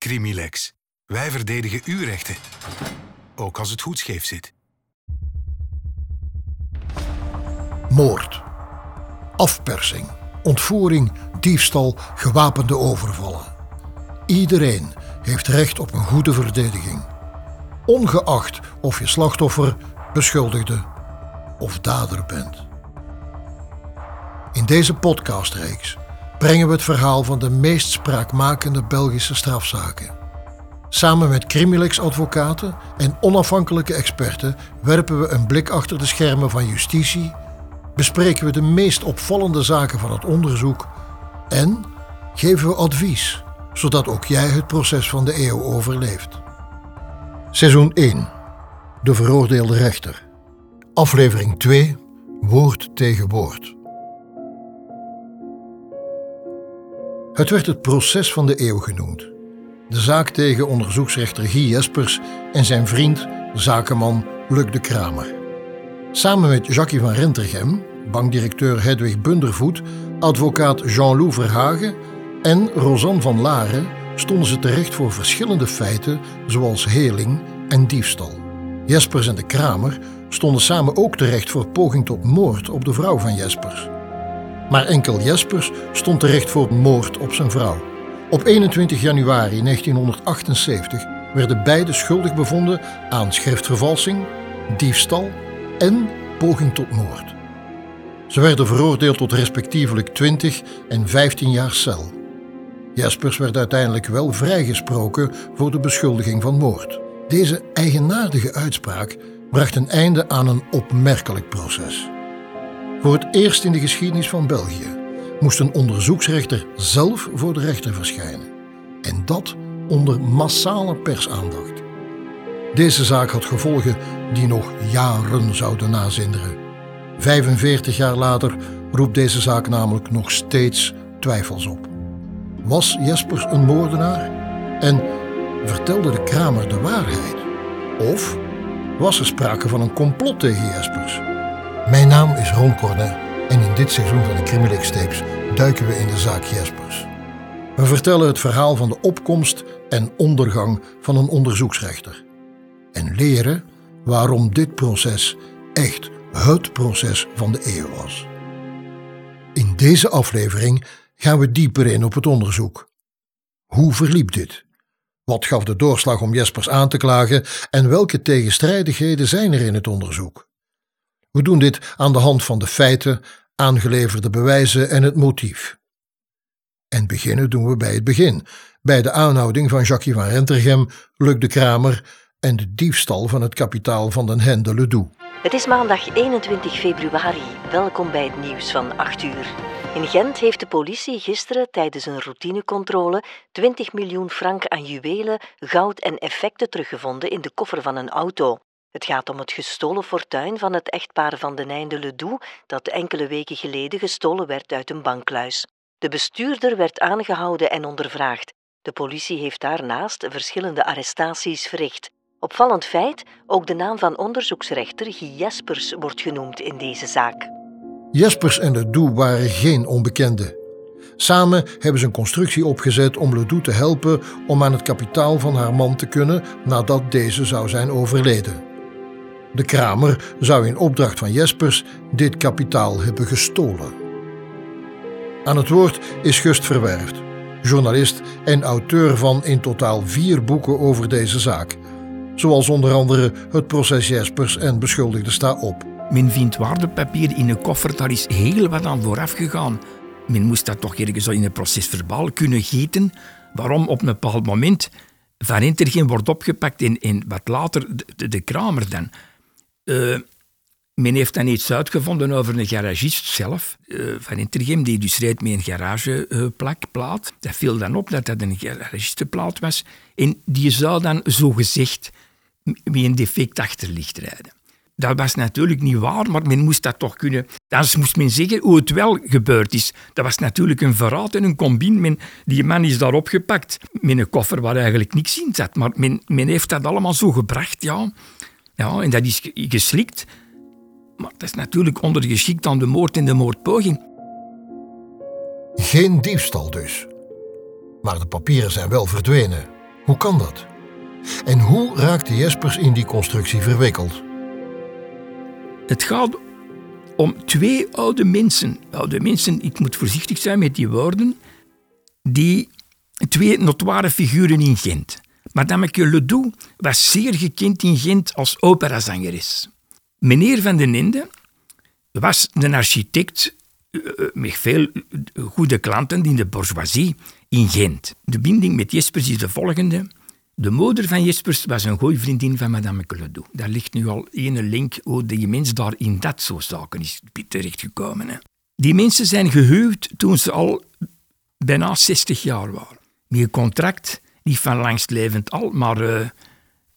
Crimilex. Wij verdedigen uw rechten. Ook als het goed scheef zit. Moord. Afpersing. Ontvoering, diefstal, gewapende overvallen. Iedereen heeft recht op een goede verdediging. Ongeacht of je slachtoffer, beschuldigde of dader bent. In deze podcastreeks brengen we het verhaal van de meest spraakmakende Belgische strafzaken. Samen met Crimilex-advocaten en onafhankelijke experten werpen we een blik achter de schermen van justitie, bespreken we de meest opvallende zaken van het onderzoek en geven we advies, zodat ook jij het proces van de eeuw overleeft. Seizoen 1. De veroordeelde rechter. Aflevering 2. Woord tegen woord. Het werd het proces van de eeuw genoemd. De zaak tegen onderzoeksrechter Guy Jespers en zijn vriend, zakenman Luc de Kramer. Samen met Jacques van Rentergem, bankdirecteur Hedwig Bundervoet, advocaat Jean-Loup Verhagen en Rosanne van Laren stonden ze terecht voor verschillende feiten zoals heling en diefstal. Jespers en de Kramer stonden samen ook terecht voor poging tot moord op de vrouw van Jespers. Maar enkel Jespers stond terecht voor moord op zijn vrouw. Op 21 januari 1978 werden beide schuldig bevonden aan schriftvervalsing, diefstal en poging tot moord. Ze werden veroordeeld tot respectievelijk 20 en 15 jaar cel. Jespers werd uiteindelijk wel vrijgesproken voor de beschuldiging van moord. Deze eigenaardige uitspraak bracht een einde aan een opmerkelijk proces. Voor het eerst in de geschiedenis van België moest een onderzoeksrechter zelf voor de rechter verschijnen. En dat onder massale persaandacht. Deze zaak had gevolgen die nog jaren zouden nazinderen. 45 jaar later roept deze zaak namelijk nog steeds twijfels op. Was Jespers een moordenaar? En vertelde de Kramer de waarheid? Of was er sprake van een complot tegen Jespers? Mijn naam is Ron Cornet en in dit seizoen van de Crimilex Tapes duiken we in de zaak Jespers. We vertellen het verhaal van de opkomst en ondergang van een onderzoeksrechter. En leren waarom dit proces echt het proces van de eeuw was. In deze aflevering gaan we dieper in op het onderzoek. Hoe verliep dit? Wat gaf de doorslag om Jespers aan te klagen en welke tegenstrijdigheden zijn er in het onderzoek? We doen dit aan de hand van de feiten, aangeleverde bewijzen en het motief. En beginnen doen we bij het begin, bij de aanhouding van Jacques van Rentergem, Luc de Kramer en de diefstal van het kapitaal van den Hende Ledoux. Het is maandag 21 februari. Welkom bij het nieuws van 8 uur. In Gent heeft de politie gisteren tijdens een routinecontrole 20 miljoen frank aan juwelen, goud en effecten teruggevonden in de koffer van een auto. Het gaat om het gestolen fortuin van het echtpaar van de Nijnde Ledoux dat enkele weken geleden gestolen werd uit een bankluis. De bestuurder werd aangehouden en ondervraagd. De politie heeft daarnaast verschillende arrestaties verricht. Opvallend feit, ook de naam van onderzoeksrechter Guy Jespers wordt genoemd in deze zaak. Jespers en Ledoux waren geen onbekenden. Samen hebben ze een constructie opgezet om Ledoux te helpen om aan het kapitaal van haar man te kunnen nadat deze zou zijn overleden. De kramer zou in opdracht van Jespers dit kapitaal hebben gestolen. Aan het woord is Gust Verwerft, journalist en auteur van in totaal vier boeken over deze zaak, zoals onder andere Het proces Jespers en Beschuldigde sta op. Men vindt waardepapier in een koffer, daar is heel wat aan vooraf gegaan. Men moest dat toch ergens in een proces verbaal kunnen gieten. Waarom op een bepaald moment Van Intergem wordt opgepakt en, en wat later de Kramer dan. Uh, men heeft dan iets uitgevonden over een garagist zelf, uh, van Intergem, die dus reed met een garageplakplaat. dat viel dan op dat dat een garagistenplaat was. En die zou dan zogezegd met een defect achterlicht rijden. Dat was natuurlijk niet waar, maar men moest dat toch kunnen. Dan moest men zeggen hoe het wel gebeurd is. Dat was natuurlijk een verraad en een combine. Men, die man is daar opgepakt met een koffer waar eigenlijk niks in zat. Maar men, men heeft dat allemaal zo gebracht, ja. Ja, en dat is geslikt. Maar dat is natuurlijk ondergeschikt aan de moord en de moordpoging. Geen diefstal dus. Maar de papieren zijn wel verdwenen. Hoe kan dat? En hoe raakte Jespers in die constructie verwikkeld? Het gaat om twee oude mensen. Oude mensen, ik moet voorzichtig zijn met die woorden. Die twee notoire figuren in Gent. Madame Ledoux was zeer gekend in Gent als operazangeres. Meneer Van den Ende was een architect eh, met veel goede klanten in de bourgeoisie in Gent. De binding met Jespers is de volgende. De moeder van Jespers was een goede vriendin van Madame Ledoux. Daar ligt nu al ene link hoe die mens daar in dat soort zaken is terechtgekomen. Hè. Die mensen zijn gehuwd toen ze al bijna 60 jaar waren. Met een contract, niet van langstlevend al, maar uh,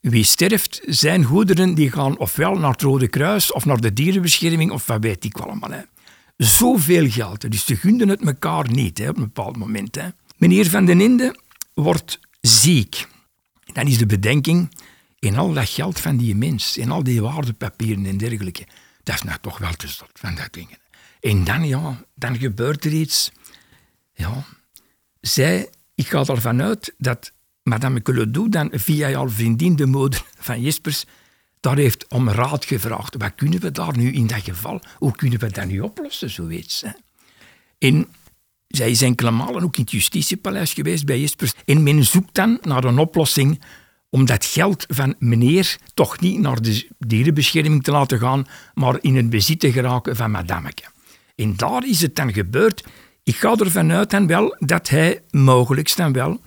wie sterft, zijn goederen die gaan ofwel naar het Rode Kruis of naar de dierenbescherming of wat weet ik allemaal. Hè. Zoveel geld, dus ze gunden het elkaar niet hè, op een bepaald moment. Hè. Meneer Van den Ende wordt ziek. Dan is de bedenking, in al dat geld van die mens, in al die waardepapieren en dergelijke, dat is nou toch wel te slot van dat dingen. En dan, ja, dan gebeurt er iets. Ja, zij, ik ga ervan uit dat madame Coledou dan via jouw vriendin, de moeder van Jespers, daar heeft om raad gevraagd. Wat kunnen we daar nu in dat geval, hoe kunnen we dat nu oplossen, zoiets. Hè? En zij is enkele malen ook in het justitiepaleis geweest bij Jespers. En men zoekt dan naar een oplossing om dat geld van meneer toch niet naar de dierenbescherming te laten gaan, maar in het bezit te geraken van madameke. En daar is het dan gebeurd. Ik ga ervan uit dan wel dat hij mogelijk dan wel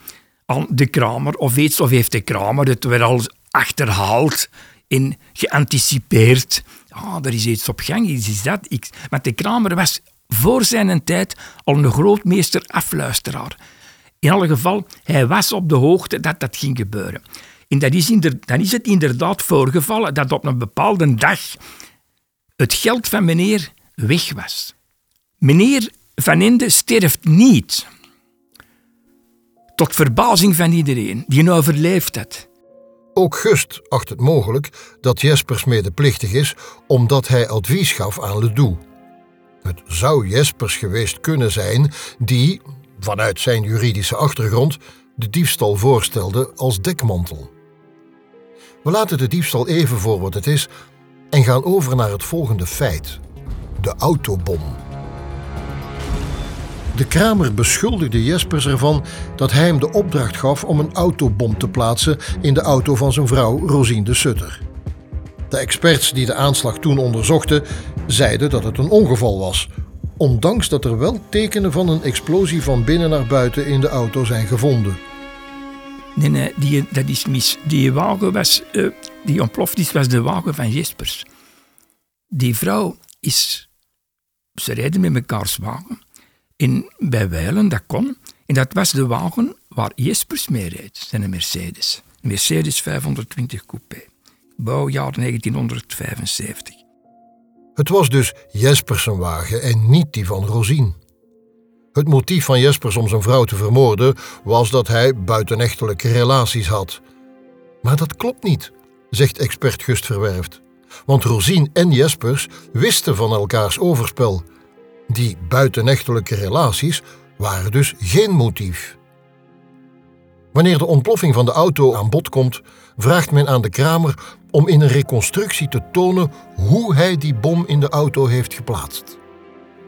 aan de kramer of iets, of heeft de kramer het weer al achterhaald en geanticipeerd. Ah, er is iets op gang, iets is dat. Ik, want de kramer was voor zijn tijd al een grootmeester afluisteraar. In alle geval, hij was op de hoogte dat dat ging gebeuren. En dat is dan is het inderdaad voorgevallen dat op een bepaalde dag het geld van meneer weg was. Meneer Van Ende sterft niet. Tot verbazing van iedereen. Die overleeft het. Ook Gust acht het mogelijk dat Jespers medeplichtig is omdat hij advies gaf aan Ledoux. Het zou Jespers geweest kunnen zijn die, vanuit zijn juridische achtergrond, de diefstal voorstelde als dekmantel. We laten de diefstal even voor wat het is en gaan over naar het volgende feit: de autobom. De kramer beschuldigde Jespers ervan dat hij hem de opdracht gaf om een autobom te plaatsen in de auto van zijn vrouw Rosine de Sutter. De experts die de aanslag toen onderzochten, zeiden dat het een ongeval was, ondanks dat er wel tekenen van een explosie van binnen naar buiten in de auto zijn gevonden. Nee, nee, die, dat is mis. Die wagen was, uh, die ontploft is, was de wagen van Jespers. Die vrouw is, ze rijden met mekaars wagen. En bij Weilen, dat kon. En dat was de wagen waar Jespers mee reed, zijn Mercedes. Een Mercedes 520 coupé. Bouwjaar 1975. Het was dus Jespers wagen en niet die van Rosien. Het motief van Jespers om zijn vrouw te vermoorden was dat hij buitenechtelijke relaties had. Maar dat klopt niet, zegt expert Gust Verwerft. Want Rosien en Jespers wisten van elkaars overspel. Die buitenechtelijke relaties waren dus geen motief. Wanneer de ontploffing van de auto aan bod komt, vraagt men aan de kramer om in een reconstructie te tonen hoe hij die bom in de auto heeft geplaatst.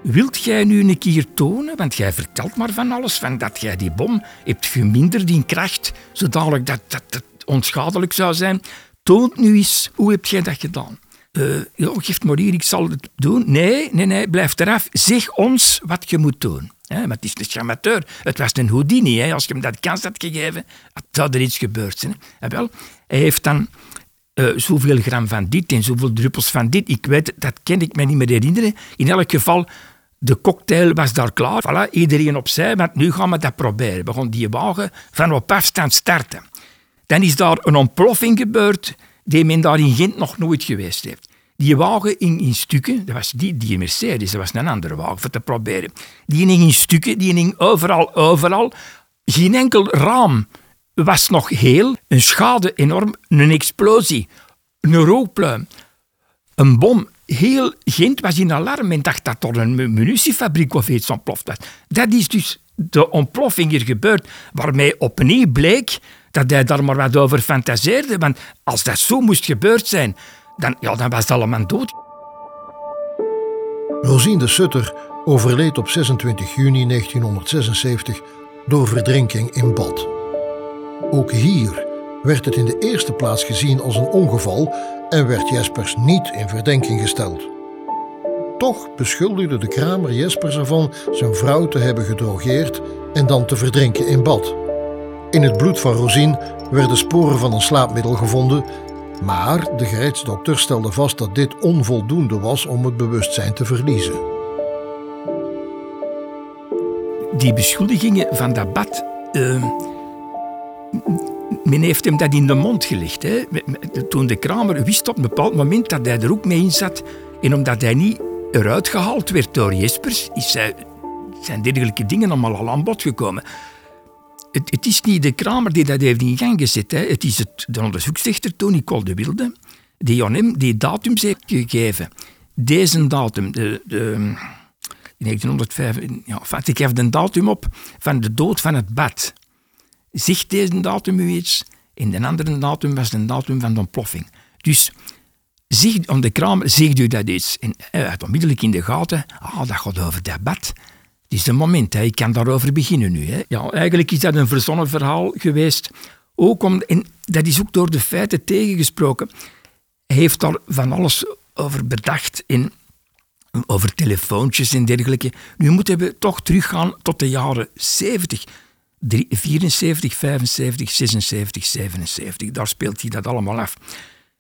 Wilt jij nu een keer tonen, want jij vertelt maar van alles, van dat jij die bom hebt geminderd in kracht, zodanig dat, dat het onschadelijk zou zijn. Toon nu eens, hoe heb jij dat gedaan? Uh, ja, geef maar hier, ik zal het doen. Nee, nee, nee, blijf eraf. Zeg ons wat je moet doen. Hè, maar het is een chamateur. Het was een Houdini. Hè. Als je hem dat kans had gegeven, zou er iets gebeurd zijn. En wel, hij heeft dan uh, zoveel gram van dit en zoveel druppels van dit. Ik weet, dat kan ik me niet meer herinneren. In elk geval, de cocktail was daar klaar. Voilà, iedereen opzij, want nu gaan we dat proberen. We gaan die wagen van op afstand starten. Dan is daar een ontploffing gebeurd die men daar in Gent nog nooit geweest heeft. Die wagen in, in stukken, dat was die, die Mercedes, dat was een andere wagen voor te proberen. Die ging in stukken, die ging overal, overal. Geen enkel raam was nog heel. Een schade enorm, een explosie, een rookpluim, een bom. Heel Gent was in alarm en dacht dat er een munitiefabriek of iets ontploft was. Dat is dus de ontploffing hier gebeurd, waarmee opnieuw bleek dat hij daar maar wat over fantaseerde. Want als dat zo moest gebeurd zijn, dan, ja, dan was het allemaal dood. Rosine de Sutter overleed op 26 juni 1976 door verdrinking in bad. Ook hier werd het in de eerste plaats gezien als een ongeval en werd Jespers niet in verdenking gesteld. Toch beschuldigde de kramer Jespers ervan zijn vrouw te hebben gedrogeerd en dan te verdrinken in bad. In het bloed van Rosine werden sporen van een slaapmiddel gevonden, maar de gereedsdokter stelde vast dat dit onvoldoende was om het bewustzijn te verliezen. Die beschuldigingen van dat bad. Uh, men heeft hem dat in de mond gelegd. Hè. Toen de kramer wist op een bepaald moment dat hij er ook mee in zat. En omdat hij niet eruit gehaald werd door Jespers, is zijn dergelijke dingen allemaal al aan bod gekomen. Het, is niet de kramer die dat heeft in gang gezet. Hè. Het is het, de onderzoeksrechter Tony Col de Wilde die aan hem die datums heeft gegeven. Deze datum, de, de 1905, ja, ik geef de datum op van de dood van het bad. Zegt deze datum u iets? In de andere datum was de datum van de ontploffing. Dus zeg, om de kramer zegt u dat iets. En hij had onmiddellijk in de gaten, ah, dat gaat over dat bad. Is een moment, hè. ik kan daarover beginnen nu. Hè. Ja, eigenlijk is dat een verzonnen verhaal geweest. Ook om, en dat is ook door de feiten tegengesproken. Hij heeft daar van alles over bedacht. In, over telefoontjes en dergelijke. Nu moeten we toch teruggaan tot de jaren 70. 74, 75, 76, 77. Daar speelt hij dat allemaal af.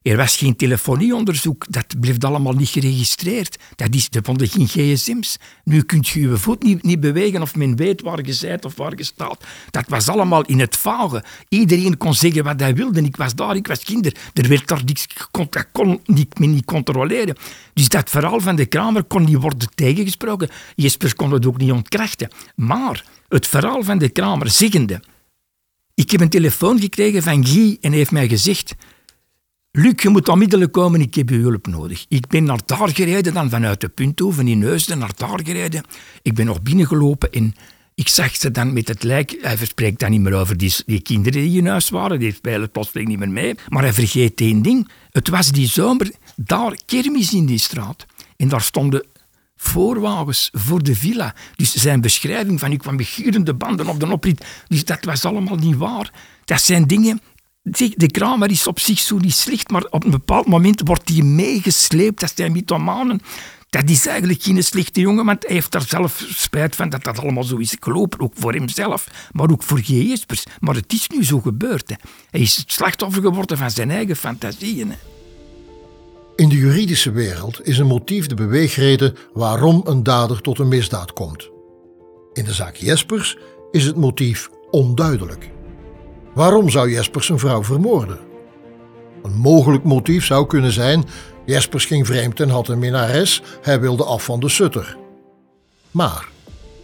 Er was geen telefonieonderzoek, dat bleef allemaal niet geregistreerd. Dat is, er vonden geen gsm's. Nu kunt je je voet niet, bewegen of men weet waar je bent of waar je staat. Dat was allemaal in het vage. Iedereen kon zeggen wat hij wilde. Ik was daar, ik was kinder. Er werd daar niks, dat kon niet, men niet controleren. Dus dat verhaal van de Kramer kon niet worden tegengesproken. Jespers kon het ook niet ontkrachten. Maar het verhaal van de Kramer zeggende... Ik heb een telefoon gekregen van Guy en hij heeft mij gezegd... Luc, je moet onmiddellijk komen, ik heb je hulp nodig. Ik ben naar daar gereden, dan vanuit de Punthoven in Neusden naar daar gereden. Ik ben nog binnengelopen en ik zag ze dan met het lijk. Hij verspreekt dan niet meer over die, die kinderen die in huis waren, die spelen plotseling niet meer mee. Maar hij vergeet één ding. Het was die zomer daar kermis in die straat. En daar stonden voorwagens voor de villa. Dus zijn beschrijving van ik kwam met gierende banden op de oprit, dus dat was allemaal niet waar. Dat zijn dingen de kramer is op zich zo niet slecht, maar op een bepaald moment wordt hij meegesleept. Dat zijn mythomanen. Dat is eigenlijk geen slechte jongen, want hij heeft daar zelf spijt van dat dat allemaal zo is gelopen. Ook voor hemzelf, maar ook voor Jespers. Maar het is nu zo gebeurd. Hè. Hij is het slachtoffer geworden van zijn eigen fantasieën. In de juridische wereld is een motief de beweegreden waarom een dader tot een misdaad komt. In de zaak Jespers is het motief onduidelijk. Waarom zou Jespers zijn vrouw vermoorden? Een mogelijk motief zou kunnen zijn: Jespers ging vreemd en had een minnares, hij wilde af van de sutter. Maar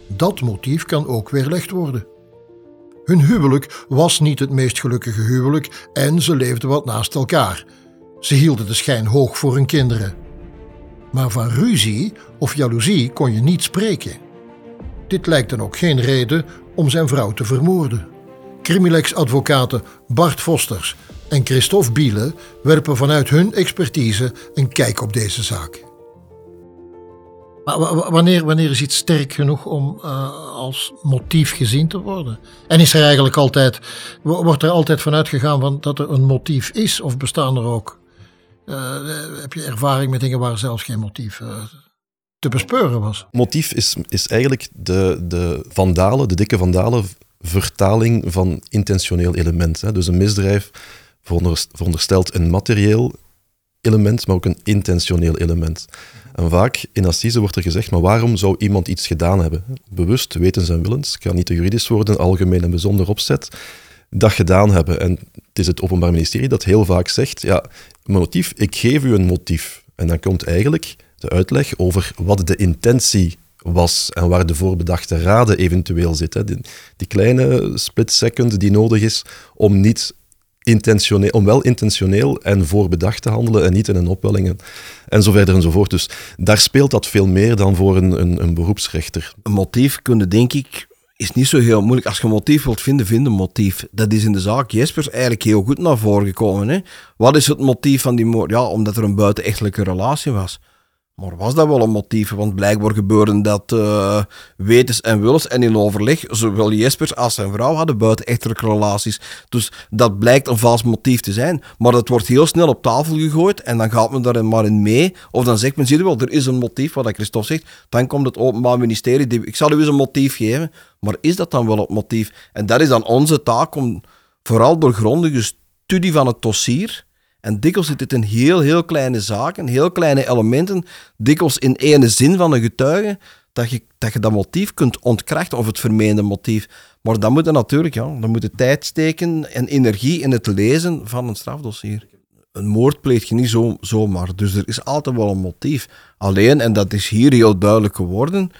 dat motief kan ook weerlegd worden. Hun huwelijk was niet het meest gelukkige huwelijk en ze leefden wat naast elkaar. Ze hielden de schijn hoog voor hun kinderen. Maar van ruzie of jaloezie kon je niet spreken. Dit lijkt dan ook geen reden om zijn vrouw te vermoorden. Crimilex-advocaten Bart Vosters en Christophe Biele werpen vanuit hun expertise een kijk op deze zaak. Wanneer, wanneer is iets sterk genoeg om uh, als motief gezien te worden? En is er eigenlijk altijd, wordt er altijd vanuit gegaan van dat er een motief is, of bestaan er ook? Uh, heb je ervaring met dingen waar zelfs geen motief uh, te bespeuren was? Motief is, is eigenlijk de, de vandalen, de dikke vandalen vertaling van intentioneel element. Hè. Dus een misdrijf veronderstelt een materieel element, maar ook een intentioneel element. En vaak in assise wordt er gezegd, maar waarom zou iemand iets gedaan hebben? Bewust, wetens en willens, ga niet te juridisch worden, algemeen en bijzonder opzet, dat gedaan hebben. En het is het Openbaar Ministerie dat heel vaak zegt, ja, motief, ik geef u een motief. En dan komt eigenlijk de uitleg over wat de intentie was en waar de voorbedachte raden eventueel zit. Die, die, kleine split second die nodig is om niet intentioneel, om wel intentioneel en voorbedacht te handelen en niet in een opwelling en zo verder en zo voort. Dus daar speelt dat veel meer dan voor een, een, een beroepsrechter. Een motief kun je denk ik is niet zo heel moeilijk. Als je een motief wilt vinden, vind een motief. Dat is in de zaak Jespers eigenlijk heel goed naar voren gekomen. Hè? Wat is het motief van die moord? Ja, omdat er een buitenechtelijke relatie was. Maar was dat wel een motief? Want blijkbaar gebeurde dat uh, wetens en willens en in overleg. Zowel Jespers als zijn vrouw hadden buitenechtelijke relaties. Dus dat blijkt een vals motief te zijn. Maar dat wordt heel snel op tafel gegooid en dan gaat men daar maar in mee. Of dan zegt men, zie je wel, er is een motief, wat Christophe zegt. Dan komt het Openbaar Ministerie, ik zal u eens een motief geven. Maar is dat dan wel het motief? En dat is dan onze taak om vooral door grondige studie van het dossier en dikwijls zit het in heel, heel kleine zaken, heel kleine elementen, dikwijls in ene zin van een getuige, dat je, dat motief kunt ontkrachten, of het vermeende motief. Maar dan moet natuurlijk, ja, dan moet tijd steken en energie in het lezen van een strafdossier. Een moord pleeg je niet zo, zomaar, dus er is altijd wel een motief. Alleen, en dat is hier heel duidelijk geworden,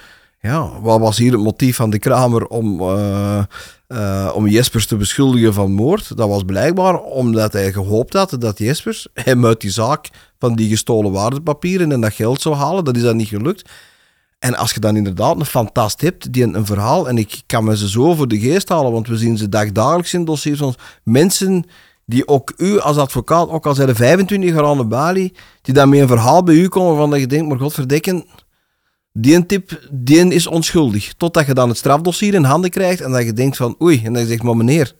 ja, wat was hier het motief van de Kramer om, uh, uh, om Jespers te beschuldigen van moord? Dat was blijkbaar omdat hij gehoopt had dat Jespers hem uit die zaak van die gestolen waardepapieren en dat geld zou halen. Dat is dan niet gelukt. En als je dan inderdaad een fantast hebt die een, verhaal, en ik kan me ze zo voor de geest halen, want we zien ze dagdagelijks in dossiers van mensen die ook u als advocaat, ook al zijn de 25 jaar aan de balie, die dan met een verhaal bij u komen van dat je denkt, maar godverdekken, die tip, die is onschuldig. Totdat je dan het strafdossier in handen krijgt en dat je denkt van oei, en dan je zegt, maar meneer,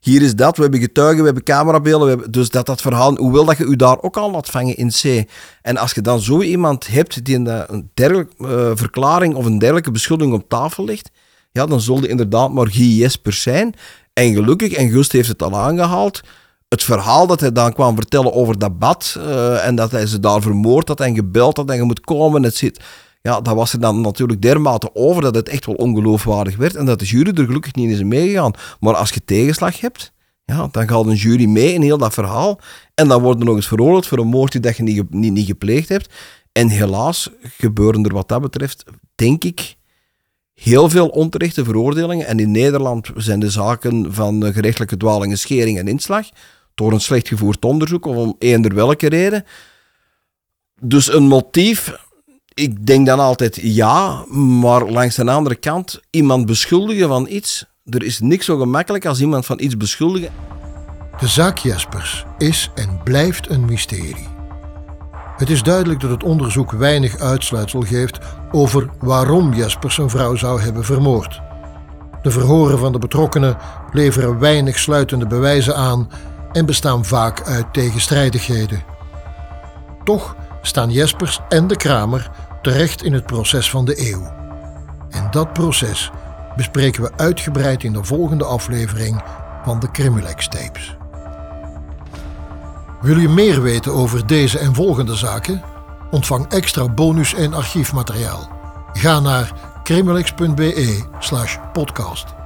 hier is dat, we hebben getuigen, we hebben camerabeelden, we hebben, dus dat dat verhaal, hoewel dat je u daar ook al laat vangen in C. En als je dan zo iemand hebt die een, dergelijke uh, verklaring of een dergelijke beschuldiging op tafel legt, ja, dan zullen inderdaad maar Guy Jespers zijn. En gelukkig, en Gust heeft het al aangehaald, het verhaal dat hij dan kwam vertellen over dat bad uh, en dat hij ze daar vermoord had en gebeld had en je moet komen, het zit ja, dat was er dan natuurlijk dermate over dat het echt wel ongeloofwaardig werd en dat de jury er gelukkig niet is meegegaan. Maar als je tegenslag hebt, ja, dan gaat een jury mee in heel dat verhaal en dan wordt er nog eens veroordeeld voor een moord die dat je niet, niet, niet gepleegd hebt. En helaas gebeuren er wat dat betreft, denk ik, heel veel onterechte veroordelingen. En in Nederland zijn de zaken van gerechtelijke dwaling, schering en inslag door een slecht gevoerd onderzoek of om eender welke reden. Dus een motief ik denk dan altijd ja, maar langs de andere kant, iemand beschuldigen van iets, er is niks zo gemakkelijk als iemand van iets beschuldigen. De zaak Jespers is en blijft een mysterie. Het is duidelijk dat het onderzoek weinig uitsluitsel geeft over waarom Jespers zijn vrouw zou hebben vermoord. De verhoren van de betrokkenen leveren weinig sluitende bewijzen aan en bestaan vaak uit tegenstrijdigheden. Toch staan Jespers en de Kramer terecht in het proces van de eeuw. En dat proces bespreken we uitgebreid in de volgende aflevering van de Crimilex Tapes. Wil je meer weten over deze en volgende zaken? Ontvang extra bonus en archiefmateriaal. Ga naar crimilex.be/podcast.